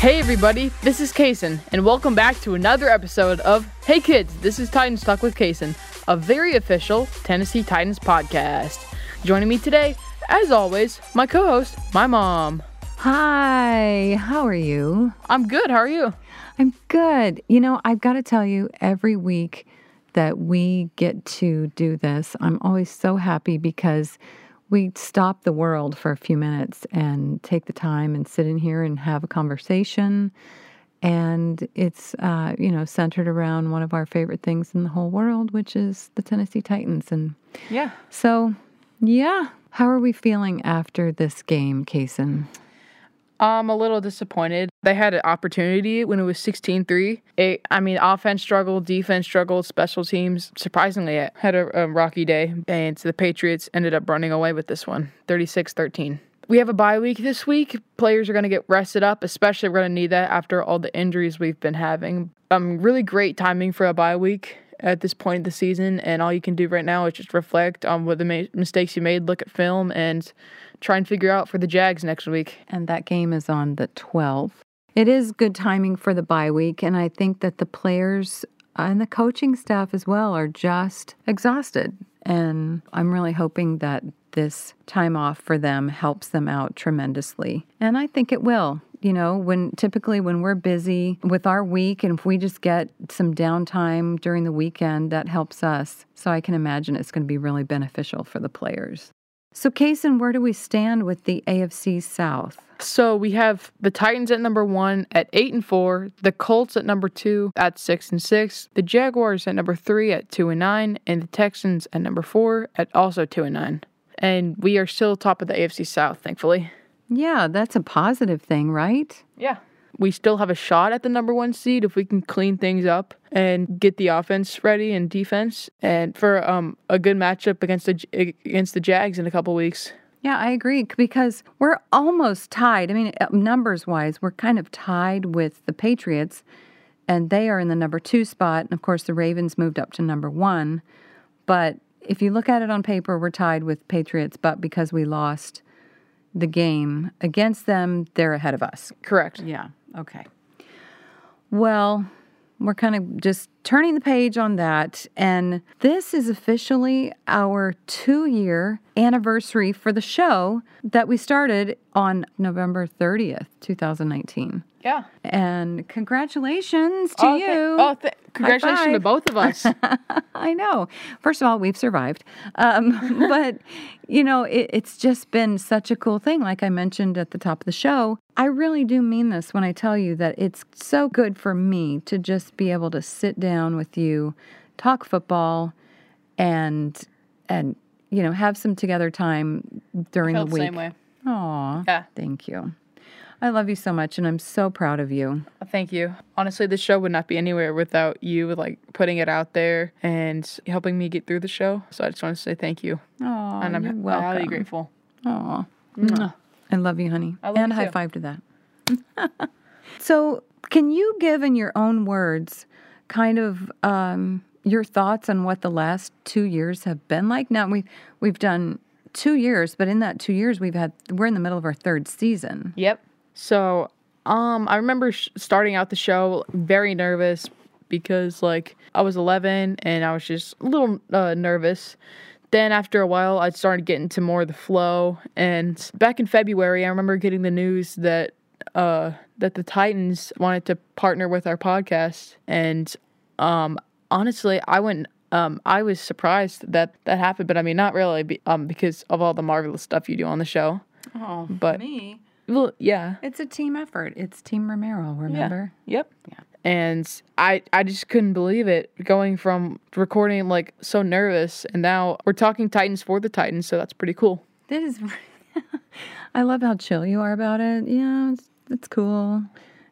Hey everybody, this is Kason, and welcome back to another episode of Hey Kids, this is Titans Talk with Kason, a very official Tennessee Titans podcast. Joining me today, as always, my co-host, my mom. Hi, how are you? I'm good, how are you? I'm good. You know, I've got to tell you, every week that we get to do this, I'm always so happy because we stop the world for a few minutes and take the time and sit in here and have a conversation. And it's, uh, you know, centered around one of our favorite things in the whole world, which is the Tennessee Titans. And Yeah. so, yeah. How are we feeling after this game, Kason? I'm a little disappointed. They had an opportunity when it was 16-3. It, I mean, offense struggled, defense struggled, special teams surprisingly had a, a rocky day, and the Patriots ended up running away with this one, 36-13. We have a bye week this week. Players are going to get rested up, especially we're going to need that after all the injuries we've been having. Um, really great timing for a bye week at this point in the season, and all you can do right now is just reflect on what the ma- mistakes you made, look at film, and try and figure out for the Jags next week. and that game is on the 12th. It is good timing for the bye week, and I think that the players and the coaching staff as well are just exhausted. And I'm really hoping that this time off for them helps them out tremendously. And I think it will. You know, when typically when we're busy with our week and if we just get some downtime during the weekend, that helps us. So I can imagine it's going to be really beneficial for the players. So, Kason, where do we stand with the AFC South? So we have the Titans at number one at eight and four, the Colts at number two at six and six, the Jaguars at number three at two and nine, and the Texans at number four at also two and nine. And we are still top of the AFC South, thankfully. Yeah, that's a positive thing, right? Yeah. We still have a shot at the number one seed if we can clean things up and get the offense ready and defense, and for um, a good matchup against the against the Jags in a couple weeks. Yeah, I agree because we're almost tied. I mean, numbers wise, we're kind of tied with the Patriots, and they are in the number two spot. And of course, the Ravens moved up to number one. But if you look at it on paper, we're tied with Patriots, but because we lost the game against them, they're ahead of us. Correct. Yeah. Okay. Well, we're kind of just turning the page on that. And this is officially our two year anniversary for the show that we started on November 30th, 2019. Yeah. And congratulations to oh, you. th- oh, th- congratulations to both of us. I know. First of all, we've survived. Um, but, you know, it, it's just been such a cool thing. Like I mentioned at the top of the show, I really do mean this when I tell you that it's so good for me to just be able to sit down with you, talk football, and, and, you know, have some together time during the the week. same way. Aw, Yeah. thank you. I love you so much, and I'm so proud of you. Thank you. Honestly, this show would not be anywhere without you, like putting it out there and helping me get through the show. So I just want to say thank you, Oh, and I'm you're highly welcome. grateful. Aw. I love you, honey. I love and you high too. five to that. so, can you give in your own words kind of um, your thoughts on what the last two years have been like? Now we've we've done two years, but in that two years we've had we're in the middle of our third season. Yep. So, um, I remember sh- starting out the show very nervous because like I was 11 and I was just a little uh, nervous. Then after a while, I started getting to more of the flow. And back in February, I remember getting the news that uh, that the Titans wanted to partner with our podcast. And um, honestly, I went. Um, I was surprised that that happened, but I mean, not really, be, um, because of all the marvelous stuff you do on the show. Oh, But- me. Well, yeah, It's a team effort. It's Team Romero, remember? Yep. Yeah. And I I just couldn't believe it going from recording like so nervous and now we're talking Titans for the Titans, so that's pretty cool. That is. I love how chill you are about it. Yeah, it's, it's cool.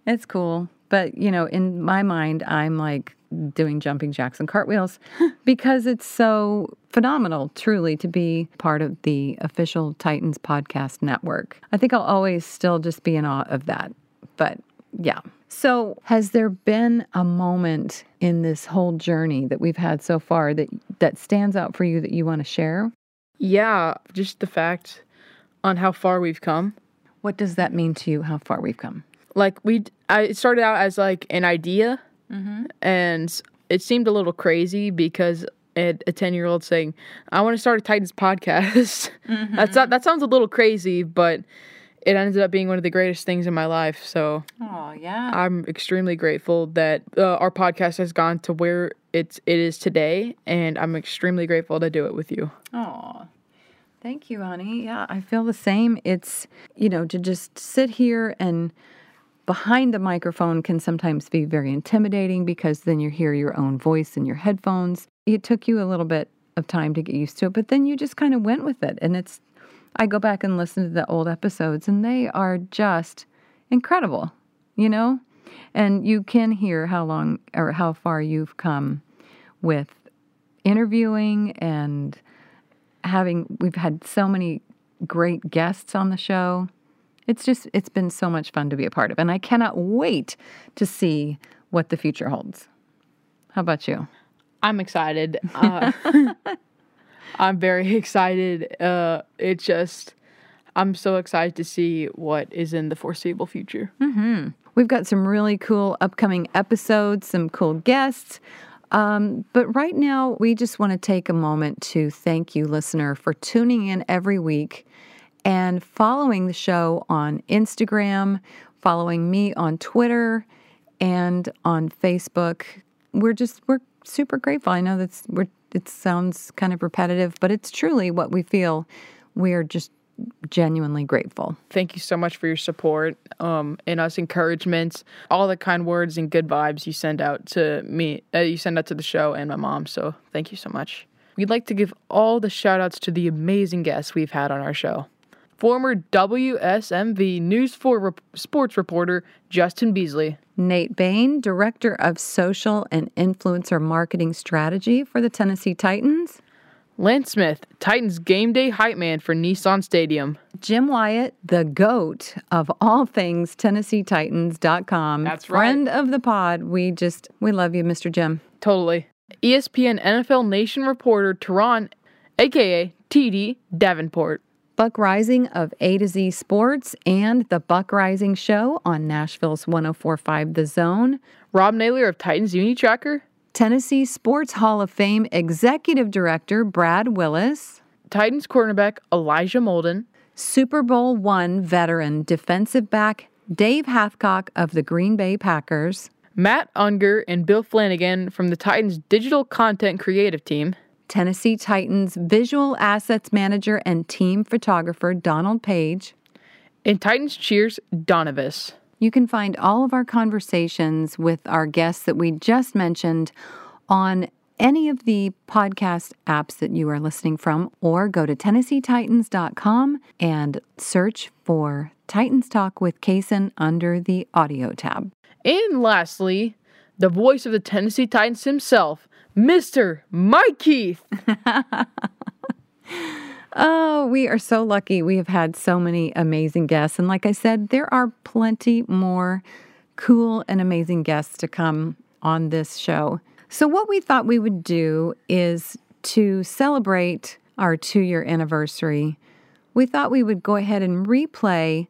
It's cool. But, you know, in my mind, I'm like doing jumping jacks and cartwheels because it's so phenomenal, truly, to be part of the official Titans podcast network. I think I'll always still just be in awe of that. But yeah. So, has there been a moment in this whole journey that we've had so far that that stands out for you that you want to share? Yeah, just the fact on how far we've come. What does that mean to you? How far we've come? like we I it started out as like an idea and it seemed a little crazy because a 10 year old saying i want to start a titans podcast that's not, that sounds a little crazy but it ended up being one of the greatest things in my life so Oh, yeah. i'm extremely grateful that uh, our podcast has gone to where it's it is today and i'm extremely grateful to do it with you Oh, thank you, honey. Yeah, I feel the same. It's, you know, to just sit here and behind the microphone can sometimes be very intimidating because then you hear your own voice in your headphones. It took you a little bit of time to get used to it, but then you just kind of went with it. And it's, I go back and listen to the old episodes and they are just incredible, you know? And you can hear how long or how far you've come with interviewing and having we've had so many great guests on the show. It's just it's been so much fun to be a part of and I cannot wait to see what the future holds. How about you? I'm excited. Uh, I'm very excited. Uh, it just, I'm so excited to see what is in the foreseeable future. We've got some really cool upcoming episodes, some cool guests. Um, but right now, we just want to take a moment to thank you, listener, for tuning in every week and following the show on Instagram, following me on Twitter, and on Facebook. We're just we're super grateful. I know that's we're it sounds kind of repetitive, but it's truly what we feel. We are just genuinely grateful. Thank you so much for your support um, and us encouragements, all the kind words and good vibes you send out to me, uh, you send out to the show and my mom. So thank you so much. We'd like to give all the shout outs to the amazing guests we've had on our show. Former WSMV News 4 rep- sports reporter Justin Beasley. Nate Bain, Director of Social and Influencer Marketing Strategy for the Tennessee Titans. Lance Smith, Titans game day hype man for Nissan Stadium. Jim Wyatt, the GOAT of all things TennesseeTitans.com. That's right. Friend of the pod. We just, we love you, Mr. Jim. Totally. ESPN NFL Nation reporter Turron, aka TD Davenport. Buck Reising of A to Z Sports and the Buck Reising Show on Nashville's 1045 The Zone. Rob Naylor of Titans Uni Tracker. Tennessee Sports Hall of Fame Executive Director Brad Willis. Titans cornerback Elijah Molden. Super Bowl one veteran defensive back Dave Hathcock of the Green Bay Packers. Matt Unger and Bill Flanagan from the Titans digital content creative team. Tennessee Titans visual assets manager and team photographer Donald Page. And Titans cheers Donovis. You can find all of our conversations with our guests that we just mentioned on any of the podcast apps that you are listening from, or go to TennesseeTitans.com and search for Titans Talk with Kaysen under the audio tab. And lastly, the voice of the Tennessee Titans himself, Mr. Mike Keith. Oh, we are so lucky. We have had so many amazing guests. And like I said, there are plenty more cool and amazing guests to come on this show. So, what we thought we would do is to celebrate our two year anniversary, we thought we would go ahead and replay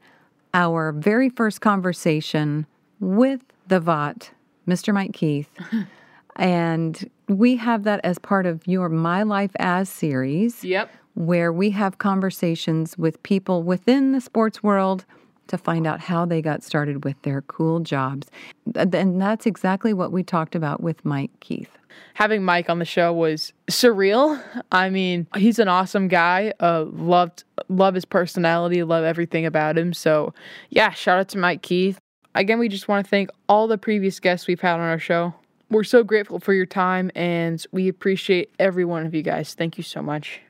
our very first conversation with the VOT, Mr. Mike Keith. and we have that as part of your My Life As series Yep. where we have conversations with people within the sports world to find out how they got started with their cool jobs. And that's exactly what we talked about with Mike Keith. Having Mike on the show was surreal. I mean, he's an awesome guy. Uh, loved love his personality, love everything about him. So, yeah, shout out to Mike Keith. Again, we just want to thank all the previous guests we've had on our show. We're so grateful for your time and we appreciate every one of you guys. Thank you so much.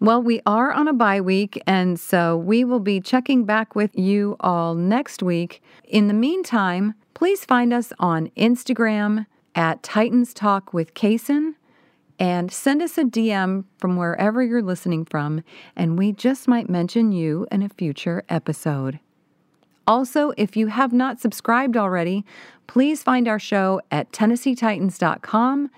Well, we are on a bye week, and so we will be checking back with you all next week. In the meantime, please find us on Instagram at Titans Talk with Kaysen and send us a DM from wherever you're listening from, and we just might mention you in a future episode. Also, if you have not subscribed already, please find our show at TennesseeTitans.com.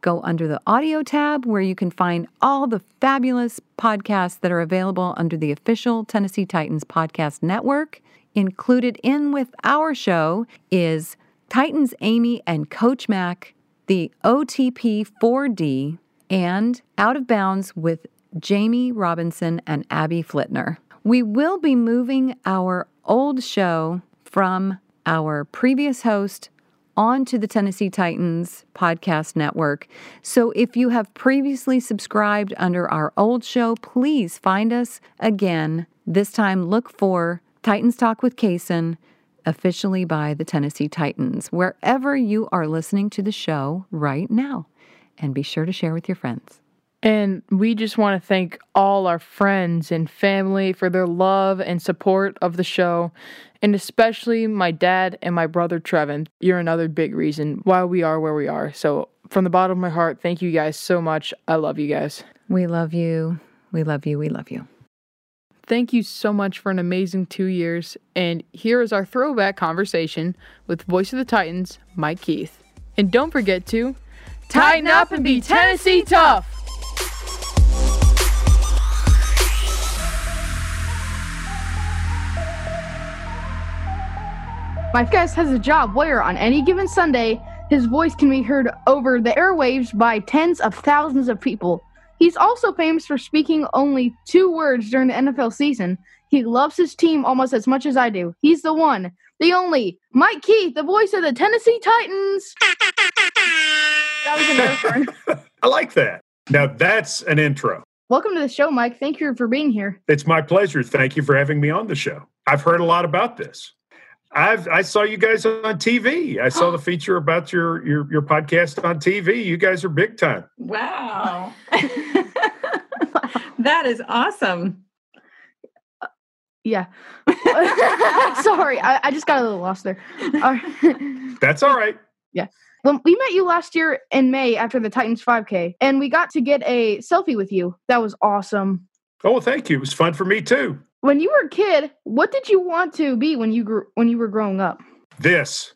Go under the audio tab where you can find all the fabulous podcasts that are available under the official Tennessee Titans Podcast Network. included in with our show is Titans Amy and Coach Mack, the OTP 4D, and Out of Bounds with Jamie Robinson and Abby Flitner. We will be moving our old show from our previous host onto the Tennessee Titans podcast network. So if you have previously subscribed under our old show, please find us again. This time, look for Titans Talk with Kaysen, officially by the Tennessee Titans, wherever you are listening to the show right now. And be sure to share with your friends. And we just want to thank all our friends and family for their love and support of the show, and especially my dad and my brother Trevin. You're another big reason why we are where we are. So, from the bottom of my heart, thank you guys so much. I love you guys. We love you. We love you. We love you. Thank you so much for an amazing two years. And here is our throwback conversation with Voice of the Titans, Mike Keith. And don't forget to tighten up and be Tennessee tough. My guest has a job where, on any given Sunday, his voice can be heard over the airwaves by tens of thousands of people. He's also famous for speaking only two words during the NFL season. He loves his team almost as much as I do. He's the one, the only, Mike Keith, the voice of the Tennessee Titans. that was an I like that. Now that's an intro. Welcome to the show, Mike. Thank you for being here. It's my pleasure. Thank you for having me on the show. I've heard a lot about this. I've I saw you guys on TV. I saw the feature about your your your podcast on TV. You guys are big time. Wow. that is awesome. Uh, yeah. Sorry, I, I, just got a little lost there. That's all right. Yeah. Well, we met you last year in May after the Titans 5K, and we got to get a selfie with you. That was awesome. Oh, thank you. It was fun for me too when you were a kid, what did you want to be when you grew when you were growing up? This.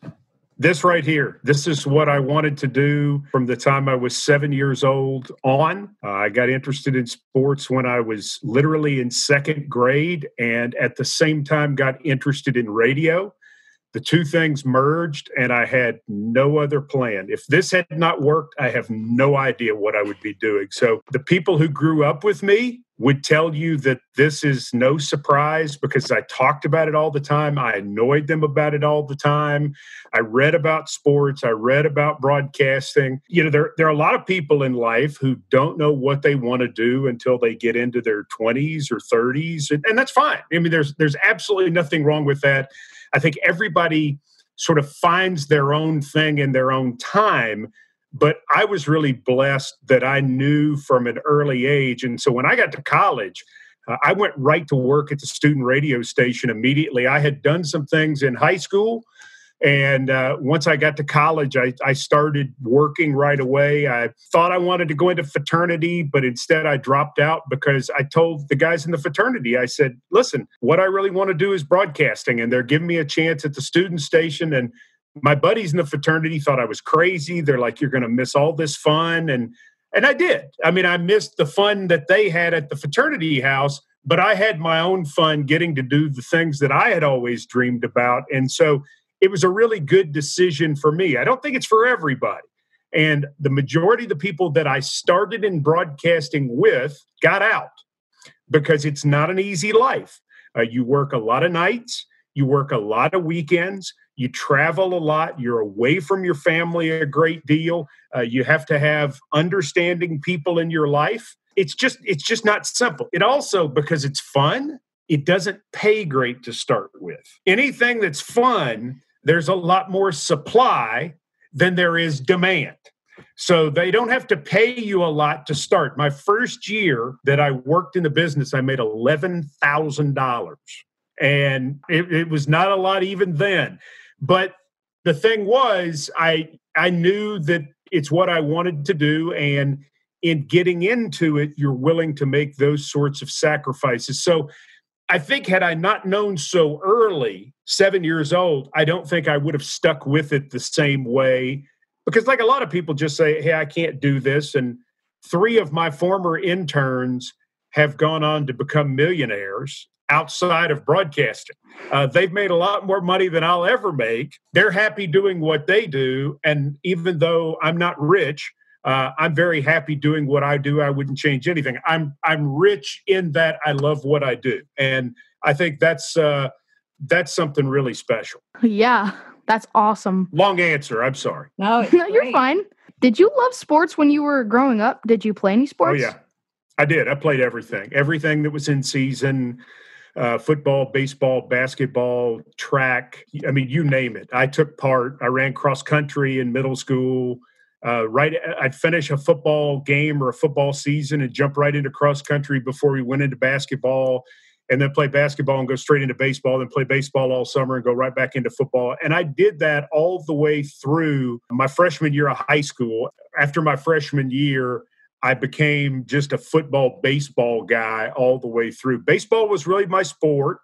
This right here. This is what I wanted to do from the time I was seven years old on. Uh, I got interested in sports when I was literally in second grade, and at the same time, got interested in radio. The two things merged, and I had no other plan. If this had not worked, I have no idea what I would be doing. So, the people who grew up with me would tell you that this is no surprise because I talked about it all the time. I annoyed them about it all the time. I read about sports. I read about broadcasting. You know, there, there are a lot of people in life who don't know what they want to do until they get into their 20s or 30s. And, and that's fine. I mean, there's there's absolutely nothing wrong with that. I think everybody sort of finds their own thing in their own time but I was really blessed that I knew from an early age. And so when I got to college, uh, I went right to work at the student radio station immediately. I had done some things in high school. And uh, once I got to college, I, I started working right away. I thought I wanted to go into fraternity, but instead I dropped out because I told the guys in the fraternity, I said, listen, what I really want to do is broadcasting. And they're giving me a chance at the student station. And my buddies in the fraternity thought I was crazy. They're like, "You're going to miss all this fun," and and I did. I mean, I missed the fun that they had at the fraternity house, but I had my own fun getting to do the things that I had always dreamed about, and so it was a really good decision for me. I don't think it's for everybody. And the majority of the people that I started in broadcasting with got out because it's not an easy life. Uh, you work a lot of nights, you work a lot of weekends, you travel a lot you're away from your family a great deal uh, you have to have understanding people in your life. It's just it's just not simple. It also because it's fun it doesn't pay great to start with. Anything that's fun there's a lot more supply than there is demand. So they don't have to pay you a lot to start. My first year that i worked in the business i made $11000 and it, it was not a lot even then but the thing was, I I knew that it's what I wanted to do, and in getting into it, you're willing to make those sorts of sacrifices. So I think had I not known so early, seven years old, I don't think I would have stuck with it the same way. Because, like a lot of people just say, Hey, I can't do this. And three of my former interns have gone on to become millionaires outside of broadcasting. Uh, they've made a lot more money than I'll ever make. They're happy doing what they do. And even though I'm not rich, uh, I'm very happy doing what I do. I wouldn't change anything. I'm I'm rich in that I love what I do, and I think that's uh, that's something really special. Yeah, that's awesome. Long answer. I'm sorry. No, no, you're fine. Did you love sports when you were growing up? Did you play any sports? Oh yeah, I did. I played everything. Everything that was in season. Uh, football, baseball, basketball, track. I mean, you name it. I took part. I ran cross country in middle school uh, right i'd finish a football game or a football season and jump right into cross country before we went into basketball and then play basketball and go straight into baseball then play baseball all summer and go right back into football and i did that all the way through my freshman year of high school after my freshman year i became just a football baseball guy all the way through baseball was really my sport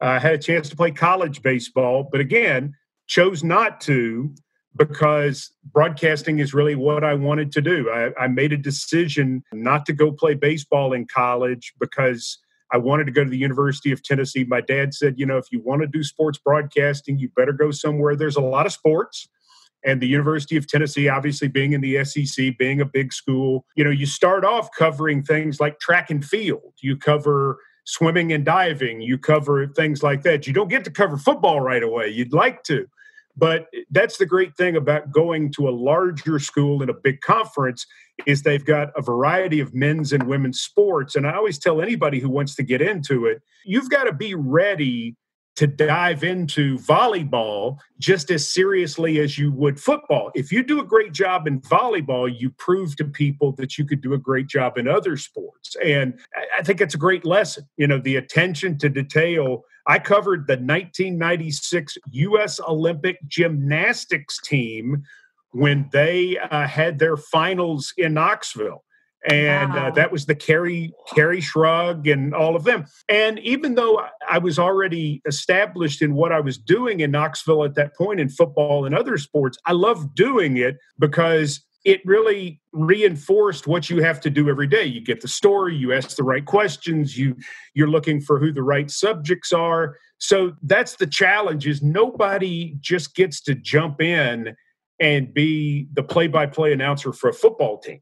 i had a chance to play college baseball but again chose not to because broadcasting is really what I wanted to do. I, I, made a decision not to go play baseball in college because I wanted to go to the University of Tennessee. My dad said, you know, if you want to do sports broadcasting, you better go somewhere. There's a lot of sports. And the University of Tennessee, obviously being in the SEC, being a big school, you know, you start off covering things like track and field. You cover swimming and diving. You cover things like that. You don't get to cover football right away. You'd like to but that's the great thing about going to a larger school in a big conference is they've got a variety of men's and women's sports. And I always tell anybody who wants to get into it, you've got to be ready to dive into volleyball just as seriously as you would football. If you do a great job in volleyball, you prove to people that you could do a great job in other sports. And I think it's a great lesson. You know, the attention to detail I covered the 1996 U.S. Olympic gymnastics team when they uh, had their finals in Knoxville. And uh, wow. uh, that was the Kerri Kerri Strug and all of them. And even though I was already established in what I was doing in Knoxville at that point in football and other sports, I loved doing it because it really reinforced what you have to do every day you get the story you ask the right questions you you're looking for who the right subjects are so that's the challenge is nobody just gets to jump in and be the play-by-play announcer for a football team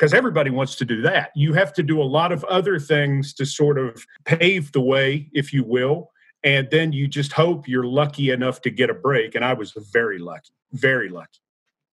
because everybody wants to do that you have to do a lot of other things to sort of pave the way if you will and then you just hope you're lucky enough to get a break and i was very lucky very lucky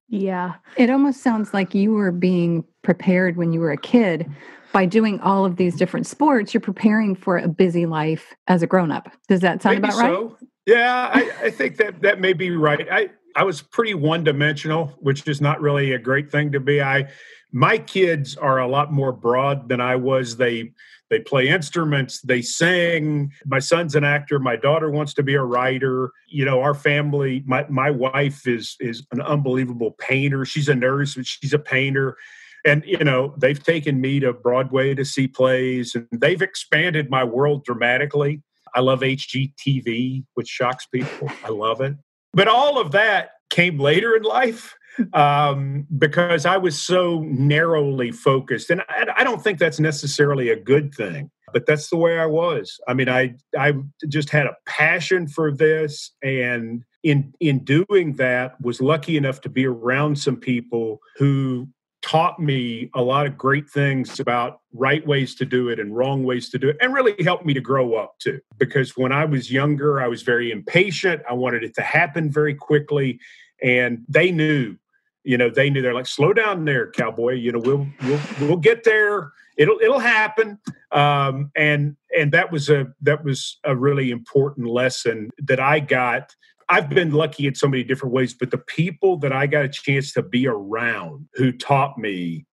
yeah. It almost sounds like you were being prepared when you were a kid by doing all of these different sports. You're preparing for a busy life as a grown up. Does that sound Maybe about right? So. Yeah, I, I think that that may be right. I, I was pretty one dimensional, which is not really a great thing to be. I my kids are a lot more broad than I was. They they play instruments, they sing. My son's an actor, my daughter wants to be a writer. You know, our family, my my wife is is an unbelievable painter. She's a nurse, but she's a painter. And you know, they've taken me to Broadway to see plays and they've expanded my world dramatically. I love HGTV, which shocks people. I love it. But all of that came later in life um, because I was so narrowly focused. And I, I, don't think that's necessarily a good thing, but that's the way I was. I mean, I I just had a passion for this, and in in doing that, was lucky enough to be around some people who taught me a lot of great things about right ways to do it and wrong ways to do it and really helped me to grow up too because when i was younger i was very impatient i wanted it to happen very quickly and they knew you know they knew they're like slow down there cowboy you know we'll we'll we'll get there. It'll it'll happen. Um, and and that was a that was a really important lesson that i got. I've been lucky in so many different ways but the people that i got a chance to be around who taught me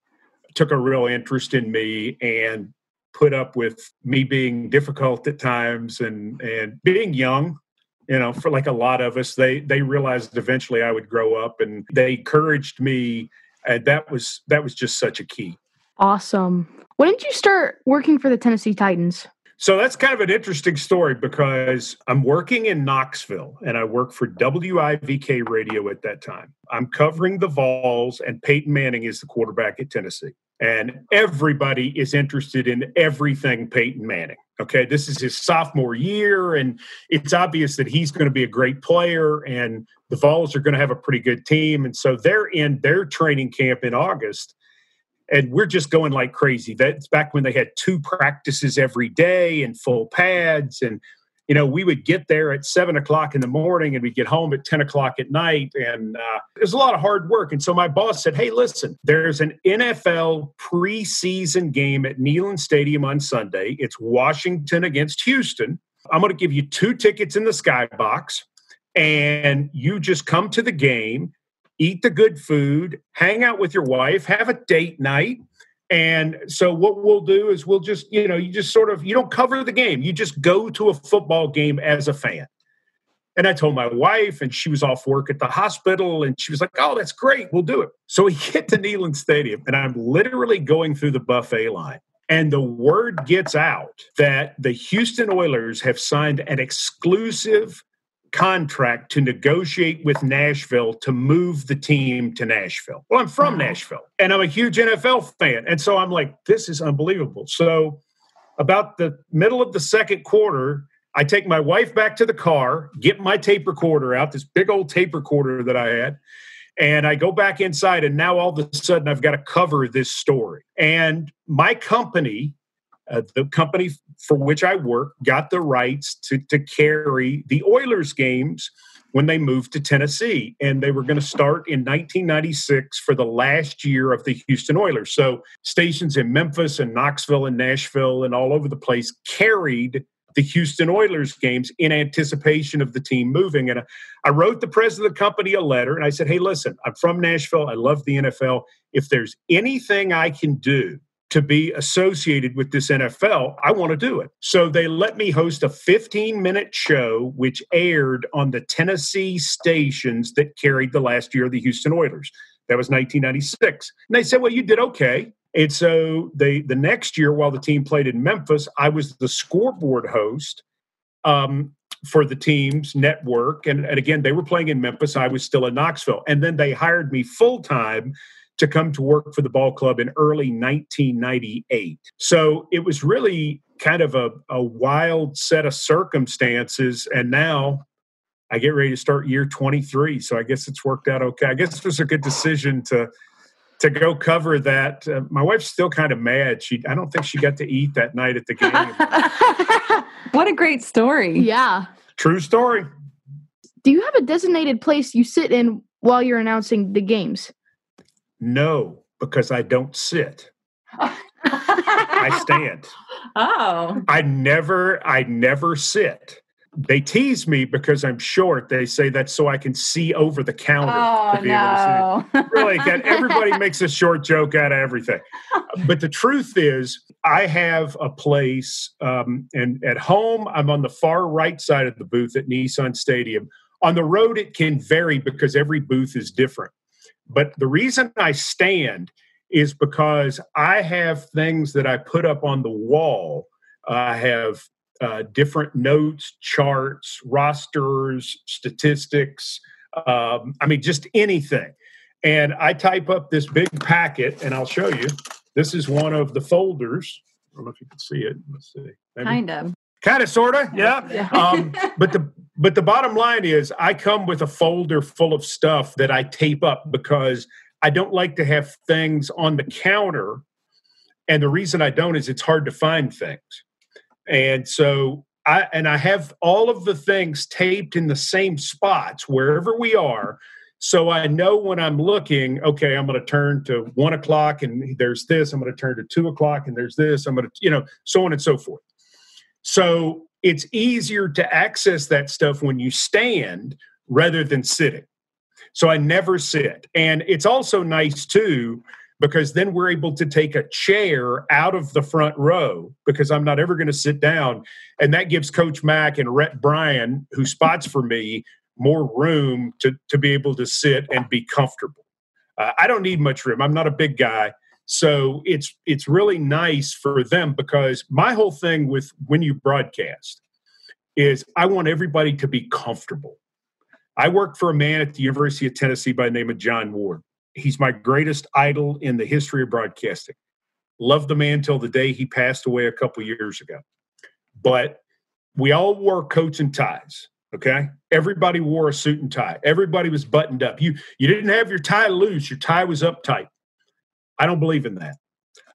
took a real interest in me and put up with me being difficult at times and and being young you know for like a lot of us they they realized eventually i would grow up and they encouraged me and that was that was just such a key. Awesome. When did you start working for the tennessee titans? So that's kind of an interesting story because i'm working in knoxville and i work for wivk radio at that time. I'm covering the vols and peyton manning is the quarterback at tennessee and everybody is interested in everything Peyton Manning. Okay, this is his sophomore year, and it's obvious that he's going to be a great player, and the Vols are going to have a pretty good team. And so they're in their training camp in August, and we're just going like crazy. That's back when they had two practices every day and full pads, and you know, we would get there at seven o'clock in the morning and we'd get home at 10 o'clock at night. And uh, it was a lot of hard work. And so my boss said, Hey, listen, there's an NFL preseason game at Neyland Stadium on Sunday. It's Washington against Houston. I'm going to give you two tickets in the skybox, and you just come to the game, eat the good food, hang out with your wife, have a date night and so what we'll do is we'll just, you know, you just sort of you don't cover the game. You just go to a football game as a fan. And I told my wife, and she was off work at the hospital, and she was like, Oh, that's great. We'll do it. So we get to Neyland Stadium, and I'm literally going through the buffet line. And the word gets out that the Houston Oilers have signed an exclusive contract to negotiate with Nashville to move the team to Nashville. Well, I'm from. Nashville and I'm a huge NFL fan. And so I'm like, this is unbelievable. So, about the middle of the second quarter, I take my wife back to the car, get my tape recorder out, this big old tape recorder that I had, and I go back inside. And now all of a sudden, I've got to cover this story. And my company uh, the company for which I work got the rights to, to carry the Oilers games when they moved to Tennessee. And they were going to start in 1996 for the last year of the Houston Oilers. So stations in Memphis and Knoxville and Nashville and all over the place carried the Houston Oilers games in anticipation of the team moving. And I wrote the president of the company a letter and I said, Hey, listen, I'm from Nashville. I love the NFL. If there's anything I can do to be associated with this NFL, I want to do it. So they let me host a 15 minute show, which aired on the Tennessee stations that carried the last year of the Houston Oilers. That was 1996. And they said, well, you did okay. And so they the next year, while the team played in Memphis, I was the scoreboard host um, for the team's network. And, and again, they were playing in Memphis. I was still in Knoxville. And then they hired me full time to come to work for the ball club in early 1998. So it was really kind of a, a wild set of circumstances. And now I get ready to start year 23. So I guess it's worked out okay. I guess it was a good decision to to go cover that. Uh, my wife's still kind of mad. She I don't think she got to eat that night at the game. what a great story. Yeah. True story. Do you have a designated place you sit in while you're announcing the games? No, because I don't sit. I stand. Oh. I never I never sit. They tease me because I'm short. They say that's so I can see over the counter oh, to be no. able to see. Really, everybody makes a short joke out of everything. But the truth is, I have a place, um, and at home, I'm on the far right side of the booth at Nissan Stadium. On the road, it can vary because every booth is different. But the reason I stand is because I have things that I put up on the wall. I have uh, different notes, charts, rosters, statistics. Um, I mean, just anything. And I type up this big packet, and I'll show you. This is one of the folders. I don't know if you can see it. Let's see. Maybe. Kind of. Kind of, sort of, yeah. yeah. um, but the but the bottom line is, I come with a folder full of stuff that I tape up because I don't like to have things on the counter. And the reason I don't is it's hard to find things. And so I and I have all of the things taped in the same spots wherever we are. So I know when I'm looking, okay, I'm going to turn to one o'clock and there's this. I'm going to turn to two o'clock and there's this. I'm going to, you know, so on and so forth. So it's easier to access that stuff when you stand rather than sitting. So I never sit. And it's also nice too, because then we're able to take a chair out of the front row because I'm not ever going to sit down. And that gives Coach Mack and Rhett Bryan, who spots for me, more room to, to be able to sit and be comfortable. Uh, I don't need much room. I'm not a big guy. So it's it's really nice for them because my whole thing with when you broadcast is I want everybody to be comfortable. I worked for a man at the University of Tennessee by the name of John Ward. He's my greatest idol in the history of broadcasting. Loved the man till the day he passed away a couple years ago. But we all wore coats and ties. Okay. Everybody wore a suit and tie. Everybody was buttoned up. You you didn't have your tie loose, your tie was up tight. I don't believe in that.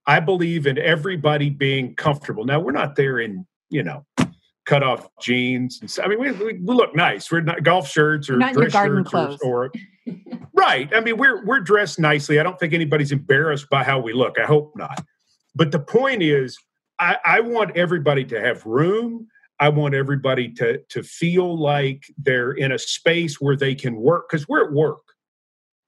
I believe in everybody being comfortable. Now we're not there in, you know, cut off jeans. And, I mean, we, we, look nice. We're not golf shirts or not dress shirts or, or, right. I mean, we're we're dressed nicely. I don't think anybody's embarrassed by how we look. I hope not. But the point is, I, I want everybody to have room. I want everybody to to feel like they're in a space where they can work because we're at work,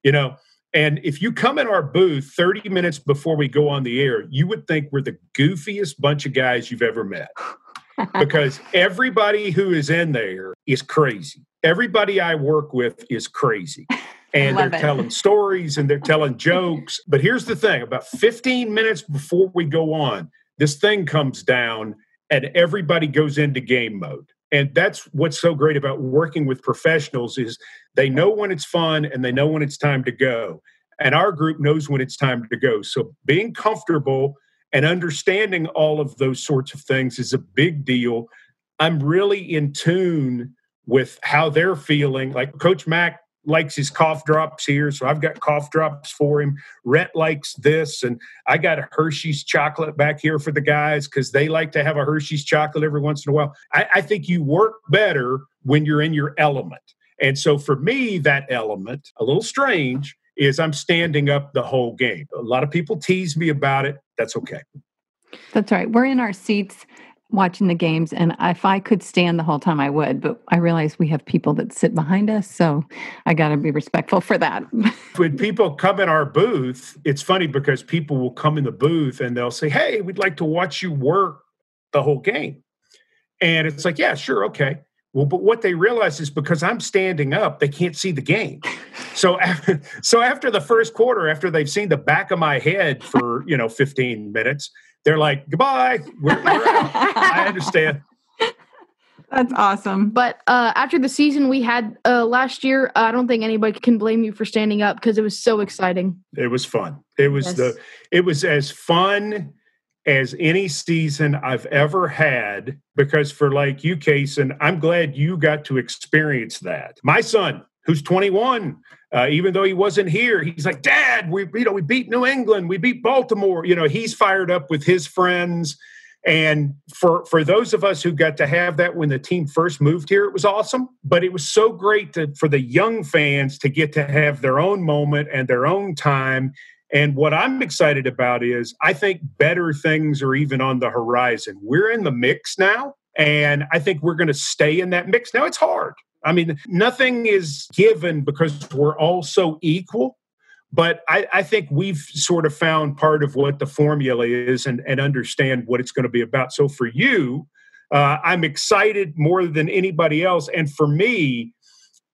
you know. And if you come in our booth 30 minutes before we go on the air, you would think we're the goofiest bunch of guys you've ever met. because everybody who is in there is crazy. Everybody I work with is crazy. And they're it. telling stories and they're telling jokes. But here's the thing about 15 minutes before we go on, this thing comes down and everybody goes into game mode and that's what's so great about working with professionals is they know when it's fun and they know when it's time to go. And our group knows when it's time to go. So being comfortable and understanding all of those sorts of things is a big deal. I'm really in tune with how they're feeling. Like coach mack likes his cough drops here, so I've got cough drops for him. Rhett likes this, and I got a Hershey's chocolate back here for the guys because they like to have a Hershey's chocolate every once in a while. I, I think you work better when you're in your element. And so for me, that element, a little strange, is I'm standing up the whole game. A lot of people tease me about it. That's okay. That's right. We're in our seats watching the games and if i could stand the whole time i would but i realize we have people that sit behind us so i got to be respectful for that. When people come in our booth it's funny because people will come in the booth and they'll say hey we'd like to watch you work the whole game. And it's like yeah sure okay. Well but what they realize is because i'm standing up they can't see the game. So after, so after the first quarter after they've seen the back of my head for you know 15 minutes they're like, goodbye. We're, we're I understand. That's awesome. But uh, after the season we had uh, last year, I don't think anybody can blame you for standing up because it was so exciting. It was fun. It was yes. the. It was as fun as any season I've ever had because for like you, Kason, I'm glad you got to experience that. My son, who's 21, uh, even though he wasn't here, he's like, Dad, we you know we beat New England, we beat Baltimore. You know, he's fired up with his friends. And for for those of us who got to have that when the team first moved here, it was awesome. But it was so great to, for the young fans to get to have their own moment and their own time. And what I'm excited about is I think better things are even on the horizon. We're in the mix now, and I think we're going to stay in that mix. Now it's hard. I mean, nothing is given because we're all so equal. But I, I, think we've sort of found part of what the formula is and, and understand what it's going to be about. So for you, uh, I'm excited more than anybody else. And for me,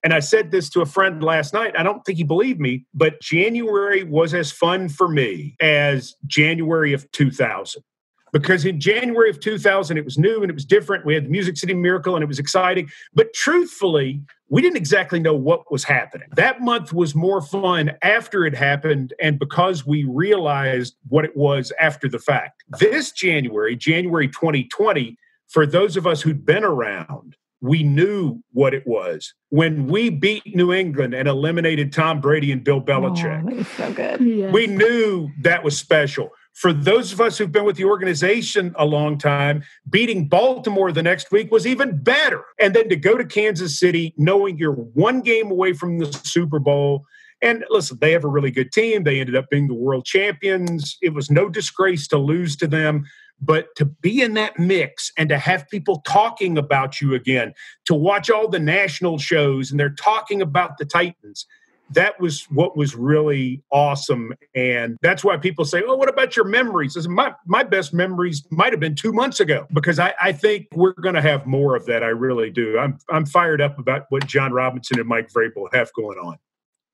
and I said this to a friend last night, I don't think he believed me, but January was as fun for me as January of 2000 because in January of 2000, it was new and it was different. We had the Music City Miracle and it was exciting. But truthfully, we didn't exactly know what was happening. That month was more fun after it happened and because we realized what it was after the fact. This January, January 2020, for those of us who'd been around, we knew what it was when we beat New England and eliminated Tom Brady and Bill Belichick. Oh, that was so good. Yes. We knew that was special for those of us who've been with the organization a long time, beating Baltimore the next week was even better. And then to go to Kansas City, knowing you're one game away from the Super Bowl. And listen, they have a really good team. They ended up being the world champions. It was no disgrace to lose to them. But to be in that mix and to have people talking about you again, to watch all the national shows and they're talking about the Titans, that was what was really awesome and that's why people say oh what about your memories my, my best memories might have been two months ago because i, I think we're going to have more of that i really do I'm, I'm fired up about what jon robinson and mike vrabel have going on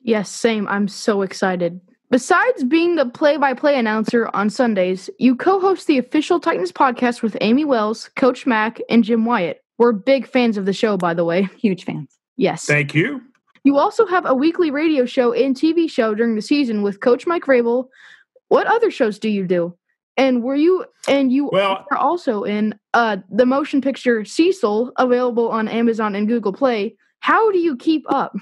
yes same i'm so excited Besides being the play by play announcer on Sundays, you co host the official Titans podcast with Amy Wells, Coach Mack, and Jim Wyatt. We're big fans of the show, by the way. Huge fans. Yes. Thank you. You also have a weekly radio show and TV show during the season with Coach Mike Vrabel. What other shows do you do? And were you and you Well- are also in uh the motion picture Cecil, available on Amazon and Google Play. How do you keep up?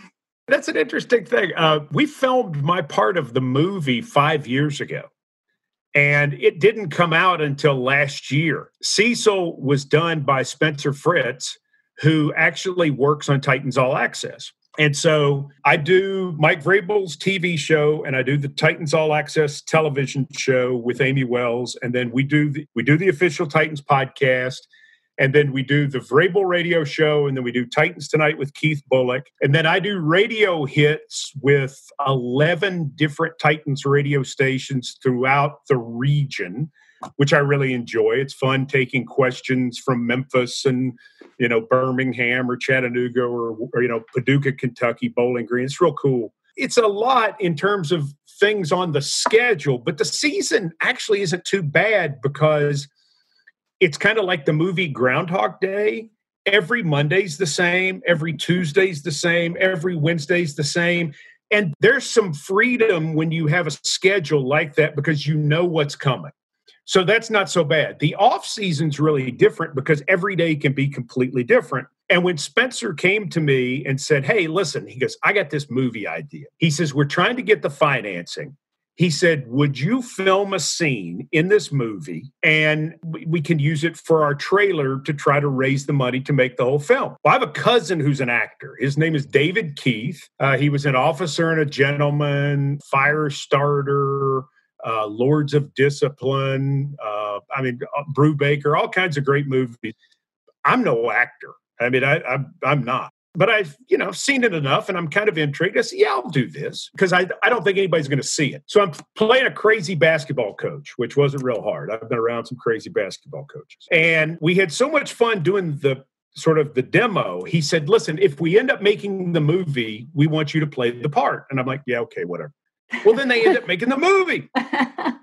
That's an interesting thing. Uh, we filmed my part of the movie five years ago, and it didn't come out until last year. Cecil was done by Spencer Fritz, who actually works on Titans All Access. And so I do Mike Vrabel's TV show, and I do the Titans All Access television show with Amy Wells, and then we do the, we do the official Titans podcast, and then we do the Vrabel radio show, and then we do Titans Tonight with Keith Bulluck. And then I do radio hits with 11 different Titans radio stations throughout the region, which I really enjoy. It's fun taking questions from Memphis and, you know, Birmingham or Chattanooga or, or you know, Paducah, Kentucky, Bowling Green. It's real cool. It's a lot in terms of things on the schedule, but the season actually isn't too bad because – it's kind of like the movie Groundhog Day. Every Monday's the same, every Tuesday's the same, every Wednesday's the same. And there's some freedom when you have a schedule like that because you know what's coming. So that's not so bad. The off season's really different because every day can be completely different. And when Spencer came to me and said, Hey, listen, he goes, I got this movie idea. He says, We're trying to get the financing he said, Would you film a scene in this movie and we can use it for our trailer to try to raise the money to make the whole film? Well, I have a cousin who's an actor. His name is David Keith. Uh, he was an officer and a gentleman, fire starter. Uh, Lords of Discipline, uh, I mean, Brubaker, all kinds of great movies. I'm no actor. I mean, I, I, I'm not but I've, you know, seen it enough and I'm kind of intrigued. I said, yeah, I'll do this because I, I don't think anybody's going to see it. So I'm playing a crazy basketball coach, which wasn't real hard. I've been around some crazy basketball coaches. And we had so much fun doing the sort of the demo. He said, listen, if we end up making the movie, we want you to play the part. And I'm like, yeah, okay, whatever. Well, then they end up making the movie.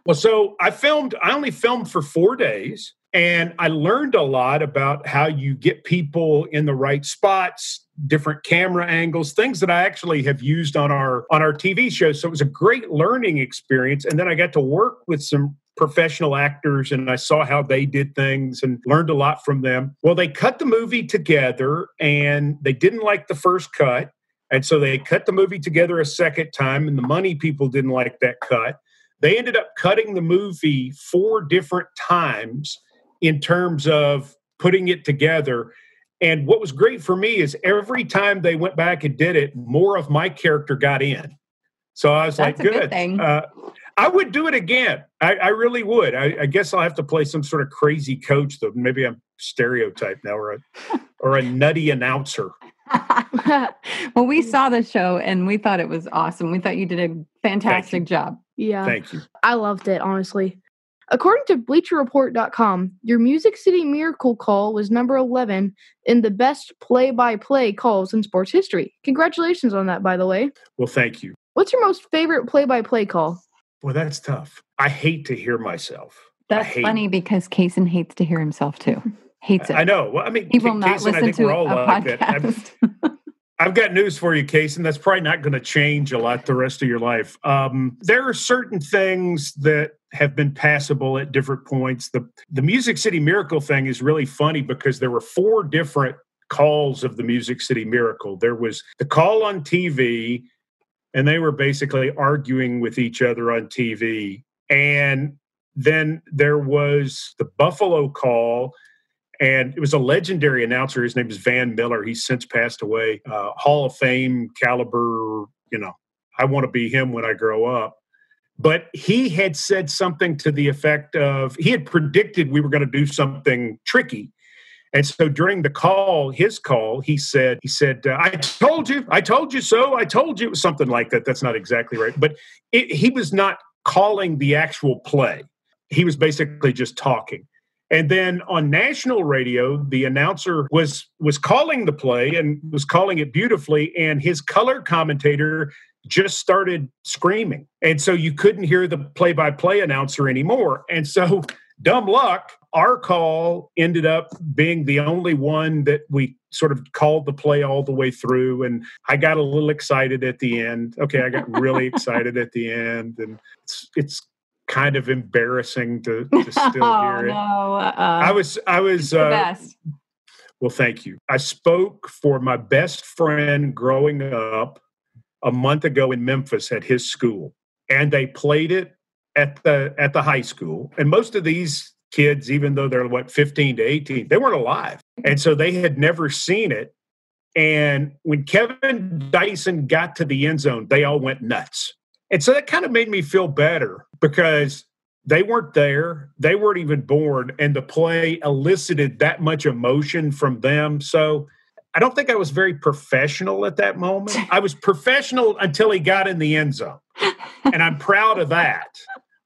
Well, so I filmed, I only filmed for four days. And I learned a lot about how you get people in the right spots, different camera angles, things that I actually have used on our on our TV show. So it was a great learning experience. And then I got to work with some professional actors and I saw how they did things and learned a lot from them. Well, they cut the movie together and they didn't like the first cut. And so they cut the movie together a second time, and the money people didn't like that cut. They ended up cutting the movie four different times in terms of putting it together. And what was great for me is every time they went back and did it, more of my character got in. So I was That's like, good good. thing. Uh, I would do it again. I, I really would. I, I, guess I'll have to play some sort of crazy coach, though. Maybe I'm stereotyped now, or a, or a nutty announcer. well, we saw the show and we thought it was awesome. We thought you did a fantastic job. yeah. Thank you. I loved it, honestly. According to BleacherReport.com, your Music City Miracle call was number 11 in the best play by play calls in sports history. Congratulations on that, by the way. Well, thank you. What's your most favorite play by play call? Well, that's tough. I hate to hear myself. That's hate- funny because Kaysen hates to hear himself too. Hates it. I know. Well, I mean, He will not Kaysen, I listen think to we're all a like podcast. I've got news for you, Kaysen. That's probably not going to change a lot the rest of your life. Um, there are certain things that have been passable at different points. The the Music City Miracle thing is really funny because there were four different calls of the Music City Miracle. There was the call on TV, and they were basically arguing with each other on TV. And then there was the Buffalo call, and it was a legendary announcer. His name is Van Miller. He's since passed away. Uh, Hall of Fame caliber. You know, I want to be him when I grow up. But he had said something to the effect of he had predicted we were going to do something tricky. And so during the call, his call, he said, he said, uh, I told you, I told you so, I told you, it was something like that. That's not exactly right. But it, he was not calling the actual play. He was basically just talking. And then on national radio, the announcer was was calling the play and was calling it beautifully, and his color commentator just started screaming. And so you couldn't hear the play-by-play announcer anymore. And so dumb luck, our call ended up being the only one that we sort of called the play all the way through. And I got a little excited at the end. Okay, I got really excited at the end. And it's it's kind of embarrassing to, to still oh, hear it. No, uh-uh. I was, I was, uh, best. well, thank you. I spoke for my best friend growing up a month ago in Memphis at his school, and they played it at the at the high school. And most of these kids, even though they're what 15 to 18, they weren't alive. And so they had never seen it. And when Kevin Dyson got to the end zone, they all went nuts. And so that kind of made me feel better because they weren't there. They weren't even born. And the play elicited that much emotion from them. So I don't think I was very professional at that moment. I was professional until he got in the end zone. And I'm proud of that.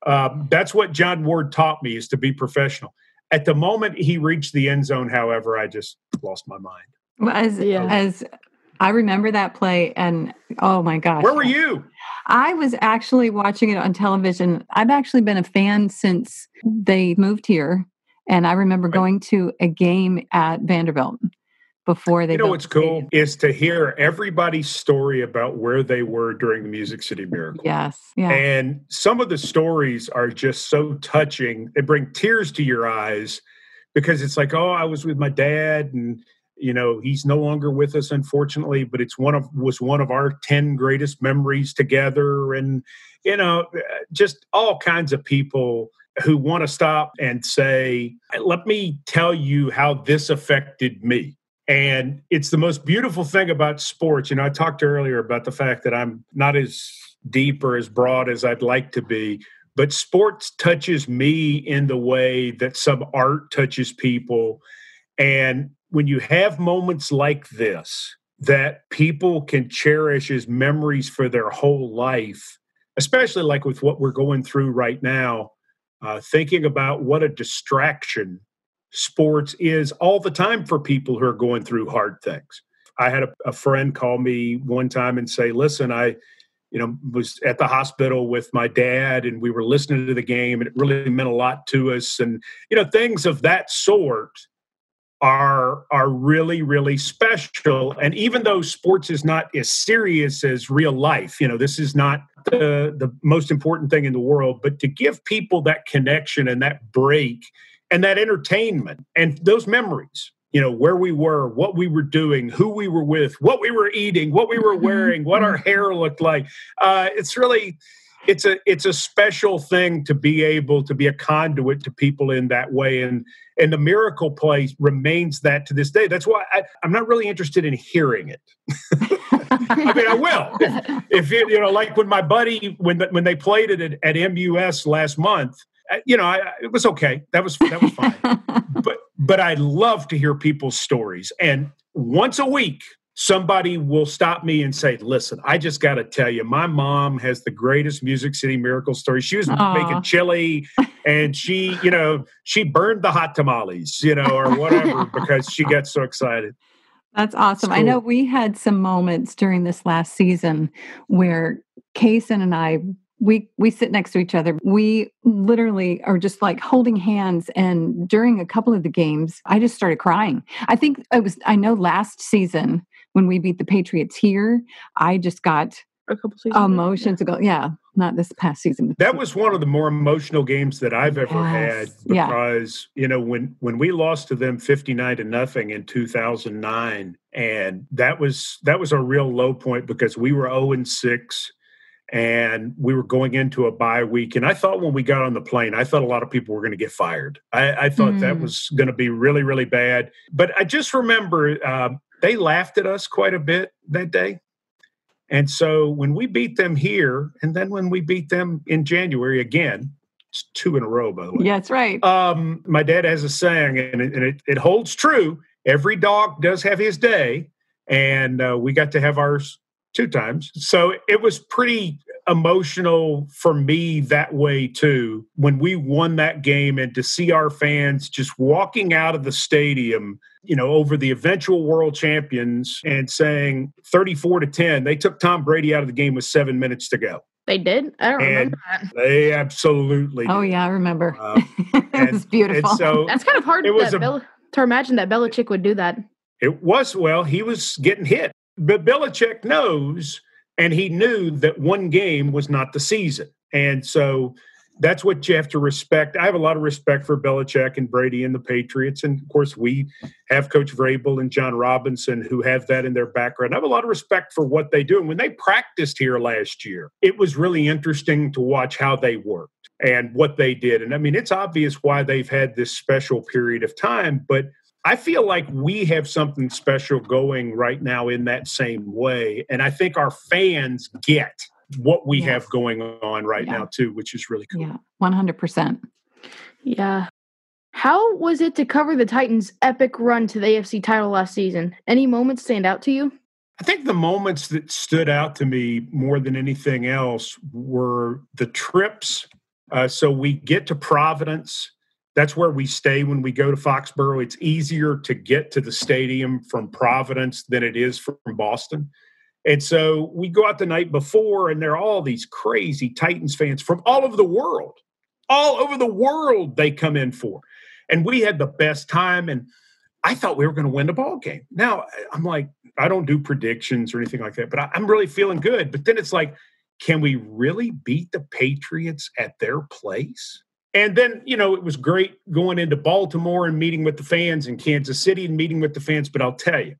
Um, that's what John Ward taught me is to be professional. At the moment he reached the end zone, however, I just lost my mind. Well, as Yeah. as I remember that play, and oh my gosh, Where were you? I was actually watching it on television. I've actually been a fan since they moved here, and I remember Right. going to a game at Vanderbilt before they. You know what's cool is to hear everybody's story about where they were during the Music City Miracle. Yes, yeah, And some of the stories are just so touching. They bring tears to your eyes because it's like, oh, I was with my dad and you know, he's no longer with us unfortunately, but it's one of was one of our 10 greatest memories together and you know, uh, just all kinds of people who want to stop and say, let me tell you how this affected me. And it's the most beautiful thing about sports. You know, I talked earlier about the fact that I'm not as deep or as broad as I'd like to be, but sports touches me in the way that some art touches people. And when you have moments like this that people can cherish as memories for their whole life, especially like with what we're going through right now, uh, thinking about what a distraction sports is all the time for people who are going through hard things. I had a, a friend call me one time and say, "Listen, I, you know, was at the hospital with my dad, and we were listening to the game, and it really meant a lot to us, and you know, things of that sort." Are are really really special. And even though sports is not as serious as real life you know this is not the the most important thing in the world but to give people that connection and that break and that entertainment and those memories you know where we were what we were doing who we were with what we were eating what we were wearing what our hair looked like uh, it's really it's a it's a special thing to be able to be a conduit to people in that way. And and the miracle place remains that to this day. That's why I, i'm not really interested in hearing it. I mean i will. If, if it, you know like when my buddy when the, when they played it at, at mus last month you know I, it was okay. That was that was fine. But but i love to hear people's stories. And once a week somebody will stop me and say listen i just got to tell you my mom has the greatest music city miracle story she was Aw. making chili and she you know she burned the hot tamales you know or whatever because she got so excited That's awesome. It's I know we had some moments during this last season where Kaysen and I we we sit next to each other. We literally are just like holding hands and during a couple of the games I just started crying. I think it was I know last season when we beat the Patriots here, I just got A couple seasons. ago. emotions ago. Yeah, not this past season. but that was one of the more emotional games that I've ever had Yes, yeah. because you know when when we lost to them 59 to nothing in 2009 and that was that was a real low point because we were 0 and 6 and we were going into a bye week and I thought when we got on the plane I thought a lot of people were going to get fired. I, I thought that Mm. was going to be really really bad but I just remember uh, they laughed at us quite a bit that day and so when we beat them here, and then when we beat them in January again, it's two in a row, by the way. Yeah, that's right. Um, my dad has a saying, and it, and it, it holds true. Every dog does have his day, and uh, we got to have ours two times. So it was pretty emotional for me that way too. When we won that game, and to see our fans just walking out of the stadium you know, over the eventual world champions and saying 34 to 10, they took Tom Brady out of the game with seven minutes to go. They did. I don't And- remember that. They absolutely oh yeah, I remember. Um, it was beautiful. And so That's kind of hard It was that a- Bel- to imagine that Belichick would do that. it was, well, he was getting hit. But Belichick knows, and he knew that one game was not the season. And so that's what you have to respect. I have a lot of respect for Belichick and Brady and the Patriots. And of course, we have Coach Vrabel and Jon Robinson who have that in their background. I have a lot of respect for what they do. And when they practiced here last year, it was really interesting to watch how they worked and what they did. And I mean, it's obvious why they've had this special period of time, but I feel like we have something special going right now in that same way. And I think our fans get what we yes. have going on right yeah. now too, which is really cool. Yeah, one hundred percent. Yeah. How was it to cover the Titans' epic run to the AFC title last season? Any moments stand out to you? I think the moments that stood out to me more than anything else were the trips. Uh, so we get to Providence. That's where we stay when we go to Foxborough. It's easier to get to the stadium from Providence than it is from Boston. And so we go out the night before, and there are all these crazy Titans fans from all over the world. All over the world, they come in for. And we had the best time. And I thought we were going to win the ball game. Now, I'm like, I don't do predictions or anything like that, but I'm really feeling good. But then it's like, can we really beat the Patriots at their place? And then, you know, it was great going into Baltimore and meeting with the fans in Kansas City and meeting with the fans. But I'll tell you,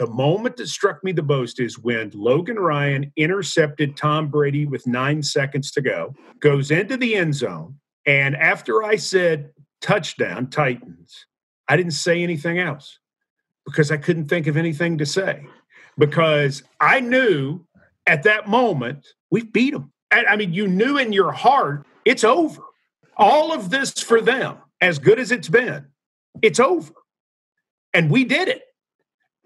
the moment that struck me the most is when Logan Ryan intercepted Tom Brady with nine seconds to go, goes into the end zone. And after I said touchdown, Titans, I didn't say anything else because I couldn't think of anything to say because I knew at that moment we beat them. I mean, you knew in your heart it's over. All of this for them, as good as it's been, it's over. And we did it.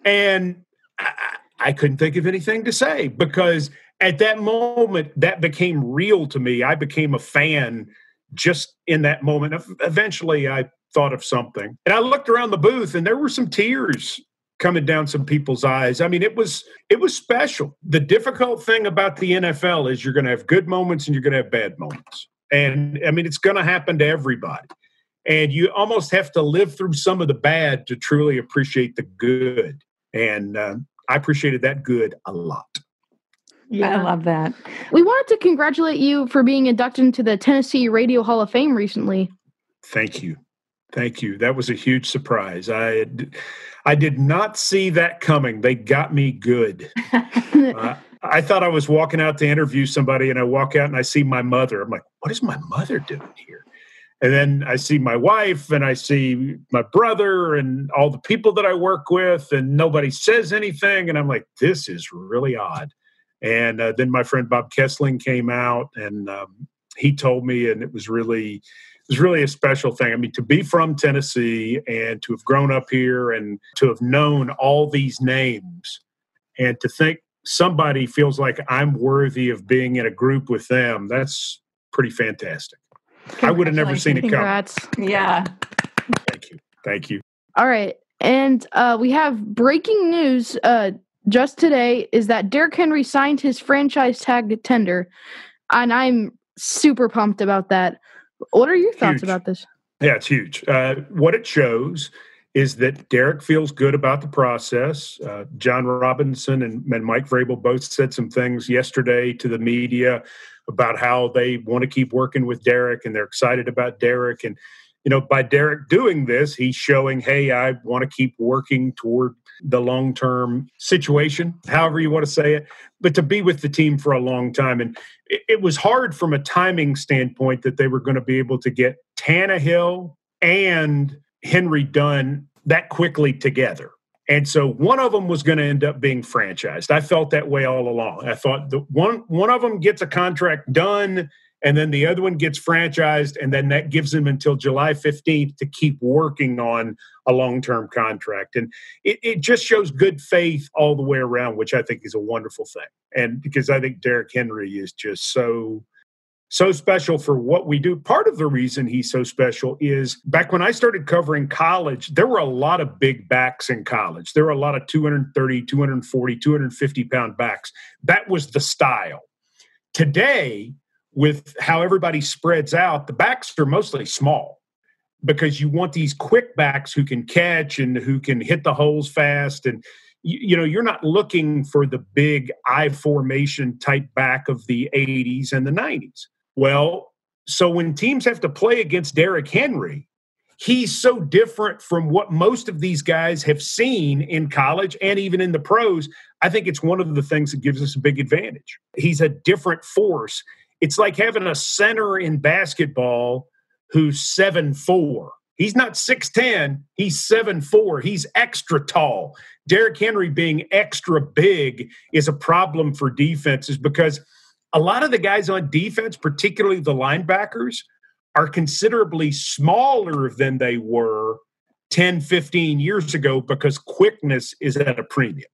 And I, I couldn't think of anything to say because at that moment, that became real to me. I became a fan just in that moment. Eventually, I thought of something. And I looked around the booth and there were some tears coming down some people's eyes. I mean, it was it was special. The difficult thing about the NFL is you're going to have good moments and you're going to have bad moments. And I mean, it's going to happen to everybody. And you almost have to live through some of the bad to truly appreciate the good. And uh, I appreciated that good a lot. Yeah, I love that. We wanted to congratulate you for being inducted into the Tennessee Radio Hall of Fame recently. Thank you. Thank you. That was a huge surprise. I I did not see that coming. They got me good. uh, I thought I was walking out to interview somebody, and I walk out and I see my mother. I'm like, what is my mother doing here? And then I see my wife and I see my brother and all the people that I work with, and nobody says anything. And I'm like, this is really odd. And uh, then my friend Bob Kesling came out and um, he told me, and it was really, it was really a special thing. I mean, to be from Tennessee and to have grown up here and to have known all these names and to think somebody feels like I'm worthy of being in a group with them, that's pretty fantastic. I would have never seen it Congrats. come. Yeah. Thank you. Thank you. All right. And uh, we have breaking news uh, just today is that Derrick Henry signed his franchise tag tender. And I'm super pumped about that. What are your thoughts huge. about this? Yeah, it's huge. Uh, what it shows is that Derrick feels good about the process. Uh, Jon Robinson and, and Mike Vrabel both said some things yesterday to the media about how they want to keep working with Derrick and they're excited about Derrick. And, you know, by Derrick doing this, he's showing, hey, I want to keep working toward the long term situation, however you want to say it, but to be with the team for a long time. And it, it was hard from a timing standpoint that they were going to be able to get Tannehill and Henry done that quickly together. And so one of them was going to end up being franchised. I felt that way all along. I thought the one one of them gets a contract done and then the other one gets franchised and then that gives them until July 15th to keep working on a long-term contract. And it, it just shows good faith all the way around, which I think is a wonderful thing. And because I think Derrick Henry is just so so special for what we do. Part of the reason he's so special is back when I started covering college, there were a lot of big backs in college. There were a lot of 230, 240, 250 pound backs. That was the style. Today, with how everybody spreads out, the backs are mostly small because you want these quick backs who can catch and who can hit the holes fast and you, know you're not looking for the big I formation type back of the 80s and the 90s well, So when teams have to play against Derrick Henry, he's so different from what most of these guys have seen in college and even in the pros. I think it's one of the things that gives us a big advantage. He's a different force. It's like having a center in basketball who's seven four. He's not 6'10, he's seven four. He's extra tall. Derrick Henry being extra big is a problem for defenses because a lot of the guys on defense, particularly the linebackers, are considerably smaller than they were 10, 15 years ago because quickness is at a premium.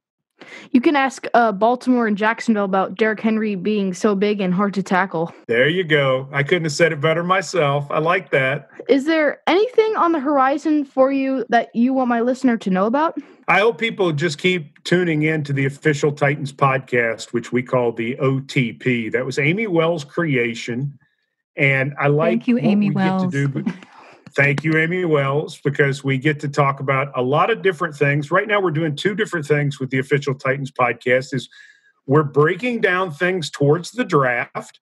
You can ask uh, Baltimore and Jacksonville about Derrick Henry being so big and hard to tackle. There you go. I couldn't have said it better myself. I like that. Is there anything on the horizon for you that you want my listener to know about? I hope people just keep tuning in to the official Titans podcast, which we call the OTP. That was Amy Wells' creation. And I like Thank you, Amy Wells. Thank you, Amy Wells, because we get to talk about a lot of different things. Right now, we're doing two different things with the official Titans podcast. Is we're breaking down things towards the draft,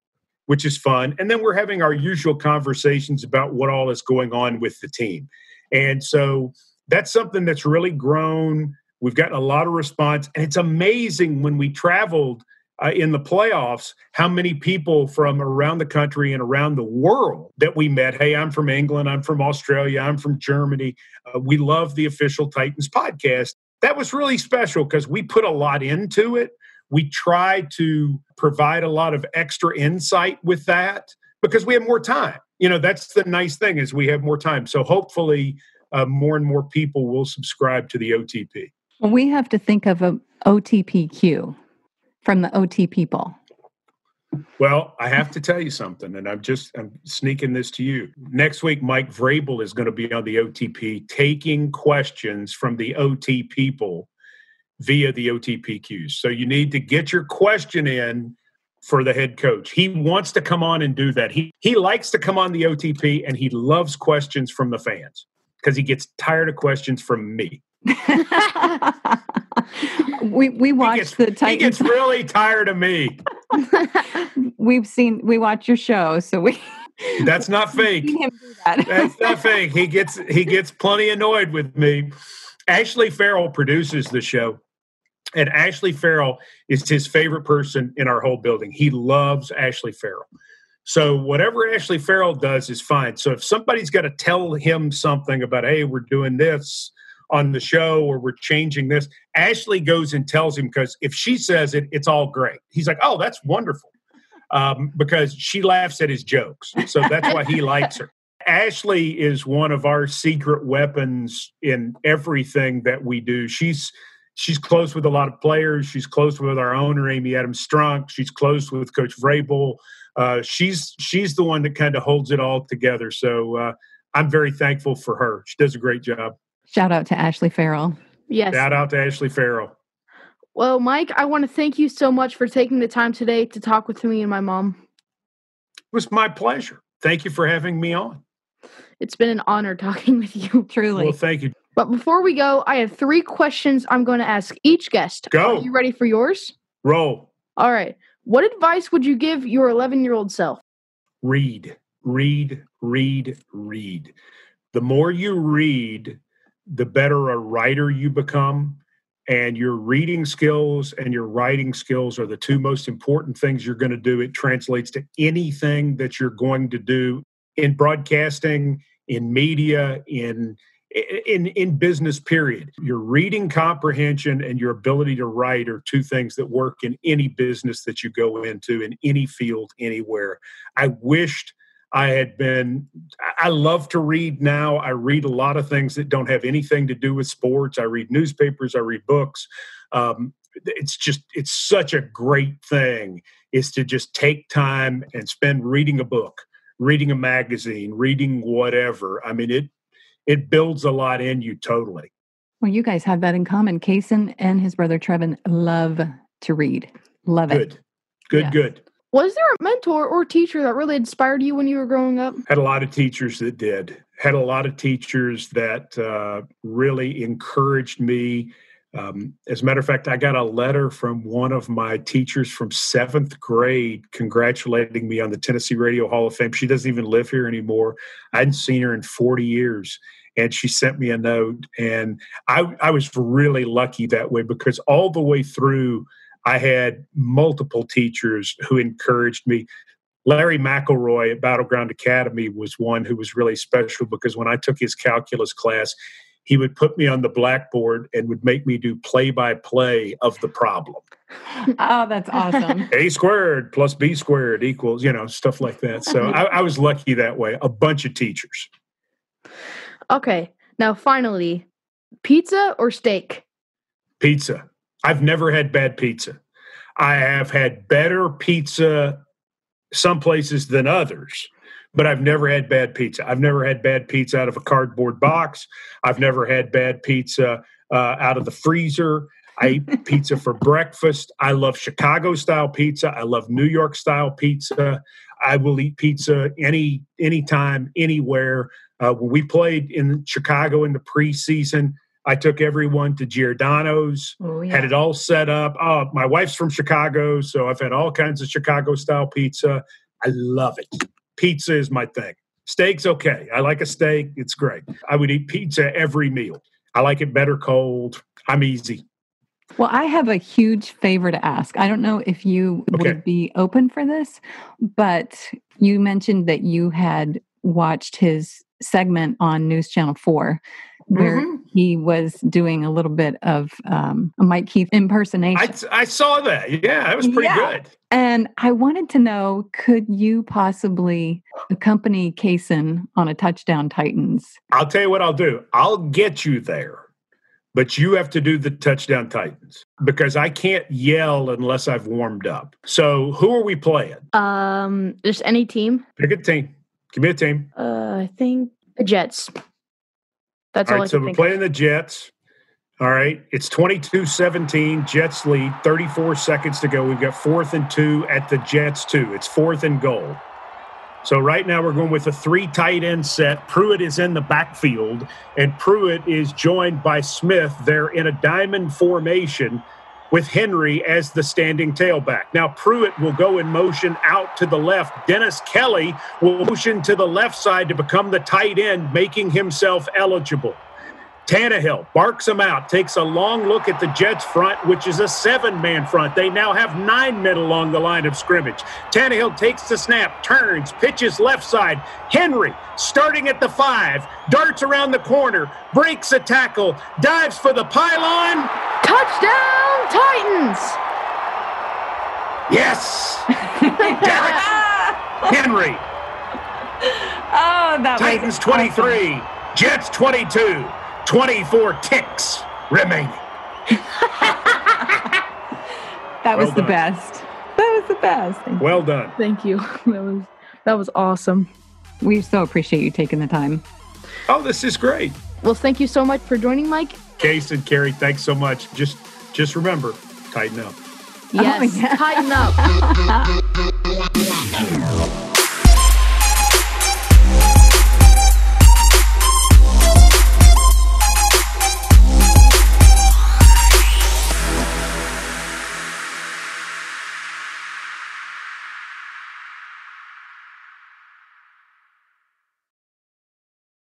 which is fun, and then we're having our usual conversations about what all is going on with the team. And so that's something that's really grown. We've gotten a lot of response, and it's amazing when we traveled uh, in the playoffs how many people from around the country and around the world that we met. Hey, I'm from England, I'm from Australia, I'm from Germany. Uh, we love the official Titans podcast. That was really special because we put a lot into it. We tried to provide a lot of extra insight with that because we have more time. You know, that's the nice thing is we have more time. So hopefully, uh, more and more people will subscribe to the OTP. We have to think of a OTPQ from the OT people? Well, I have to tell you something, and I'm just I'm sneaking this to you. Next week, Mike Vrabel is going to be on the OTP taking questions from the OT people via the OTPQs. So you need to get your question in for the head coach. He wants to come on and do that. He he likes to come on the OTP and he loves questions from the fans because he gets tired of questions from me. we we watch gets, the Titans. He gets really tired of me. We've seen we watch your show, so we. That's not fake. That. That's not fake. He gets he gets plenty annoyed with me. Ashley Farrell produces the show, and Ashley Farrell is his favorite person in our whole building. He loves Ashley Farrell. So whatever Ashley Farrell does is fine. So if somebody's got to tell him something about, hey, we're doing this, on the show or we're changing this. Ashley goes and tells him because if she says it, it's all great. He's like, oh, that's wonderful. Um, because she laughs at his jokes. So that's why he likes her. Ashley is one of our secret weapons in everything that we do. She's she's close with a lot of players. She's close with our owner, Amy Adams Strunk. She's close with Coach Vrabel. Uh, she's she's the one that kind of holds it all together. So uh, I'm very thankful for her. She does a great job. Shout out to Ashley Farrell. Yes. Shout out to Ashley Farrell. Well, Mike, I want to thank you so much for taking the time today to talk with me and my mom. It was my pleasure. Thank you for having me on. It's been an honor talking with you. Truly. Well, thank you. But before we go, I have three questions I'm going to ask each guest. Go. Are you ready for yours? Roll. All right. What advice would you give your 11 year old self? Read, read, read, read. The more you read, the better a writer you become. And your reading skills and your writing skills are the two most important things you're going to do. It translates to anything that you're going to do in broadcasting, in media, in in in business period your reading comprehension and your ability to write are two things that work in any business that you go into in any field anywhere i wished I had been, I love to read now. I read a lot of things that don't have anything to do with sports. I read newspapers, I read books. Um, it's just, it's such a great thing is to just take time and spend reading a book, reading a magazine, reading whatever. I mean, it, it builds a lot in you totally. Well, you guys have that in common. Kaysen and his brother Trevin love to read. Love good. it. Good, yes. good. Was there a mentor or teacher that really inspired you when you were growing up? Had a lot of teachers that did. Had a lot of teachers that uh, really encouraged me. Um, as a matter of fact, I got a letter from one of my teachers from seventh grade congratulating me on the Tennessee Radio Hall of Fame. She doesn't even live here anymore. I hadn't seen her in 40 years. And she sent me a note. And I, I was really lucky that way because all the way through, I had multiple teachers who encouraged me. Larry McElroy at Battleground Academy was one who was really special because when I took his calculus class, he would put me on the blackboard and would make me do play by play of the problem. Oh, that's awesome. A squared plus B squared equals, you know, stuff like that. So I, I was lucky that way. A bunch of teachers. Okay, now finally, pizza or steak? Pizza. I've never had bad pizza. I have had better pizza some places than others but I've never had bad pizza. I've never had bad pizza out of a cardboard box. I've never had bad pizza uh, out of the freezer. I eat pizza for breakfast. I love Chicago style pizza. I love New York style pizza. I will eat pizza any anytime, anywhere. Uh, when we played in Chicago in the preseason, I took everyone to Giordano's, oh, yeah. had it all set up. Oh, my wife's from Chicago, so I've had all kinds of Chicago style pizza. I love it pizza is my thing. Steak's okay. I like a steak. It's great. I would eat pizza every meal. I like it better cold. I'm easy. Well, I have a huge favor to ask. I don't know if you okay. would be open for this, but you mentioned that you had watched his segment on News Channel 4 where mm-hmm. He was doing a little bit of um, a Mike Keith impersonation. I, I saw that. Yeah, it was pretty yeah. good. And I wanted to know could you possibly accompany Kaysen on a touchdown Titans? I'll tell you what I'll do. I'll get you there. But you have to do the touchdown Titans because I can't yell unless I've warmed up. So who are we playing? Um, just any team. Pick a team. Give me a team. Uh, I think the Jets. That's all, all right, so we're playing of. the Jets. All right. It's 22 17. Jets lead. 34 seconds to go. We've got fourth and two at the Jets, too. It's fourth and goal. So right now we're going with a three tight end set. Pruitt is in the backfield, and Pruitt is joined by Smith. They're in a diamond formation with Henry as the standing tailback. Now, Pruitt will go in motion out to the left. Dennis Kelly will motion to the left side to become the tight end, making himself eligible. Tannehill barks him out, takes a long look at the Jets front, which is a seven man front. They now have nine men along the line of scrimmage. Tannehill takes the snap, turns, pitches left side. Henry starting at the five, darts around the corner, breaks a tackle, dives for the pylon. Touchdown, Titans! Yes! Derrick Henry. Oh, that Titans 23, awesome. Jets 22. 24 ticks remaining. that was well the best. That was the best. Thank well done. Thank you. That was that was awesome. We so appreciate you taking the time. Oh, this is great. Well, thank you so much for joining, Mike. Case and Carrie, thanks so much. Just just remember, Titan up. Yes, oh, Titan up.